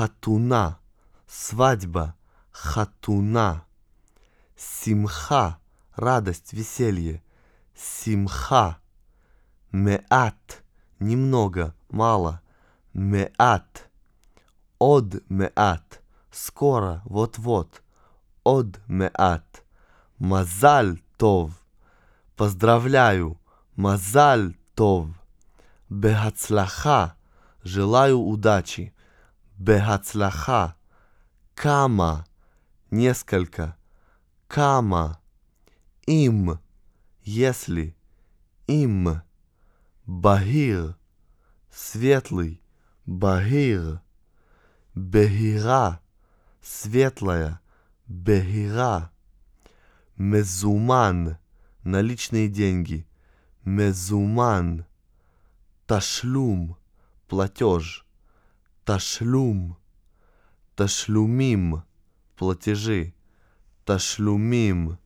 хатуна, свадьба, хатуна. Симха, радость, веселье, симха. Меат, немного, мало, меат. Од меат, скоро, вот-вот, од меат. Мазаль тов, поздравляю, мазаль тов. Бехацлаха, желаю удачи. Бехацлаха, кама, несколько. Кама, им, если, им. Бахир, светлый, Бахир. Бехира, светлая, Бехира. Мезуман, наличные деньги. Мезуман. Ташлум, платеж. Ташлум. Ташлумим, платежи. Ташлумим.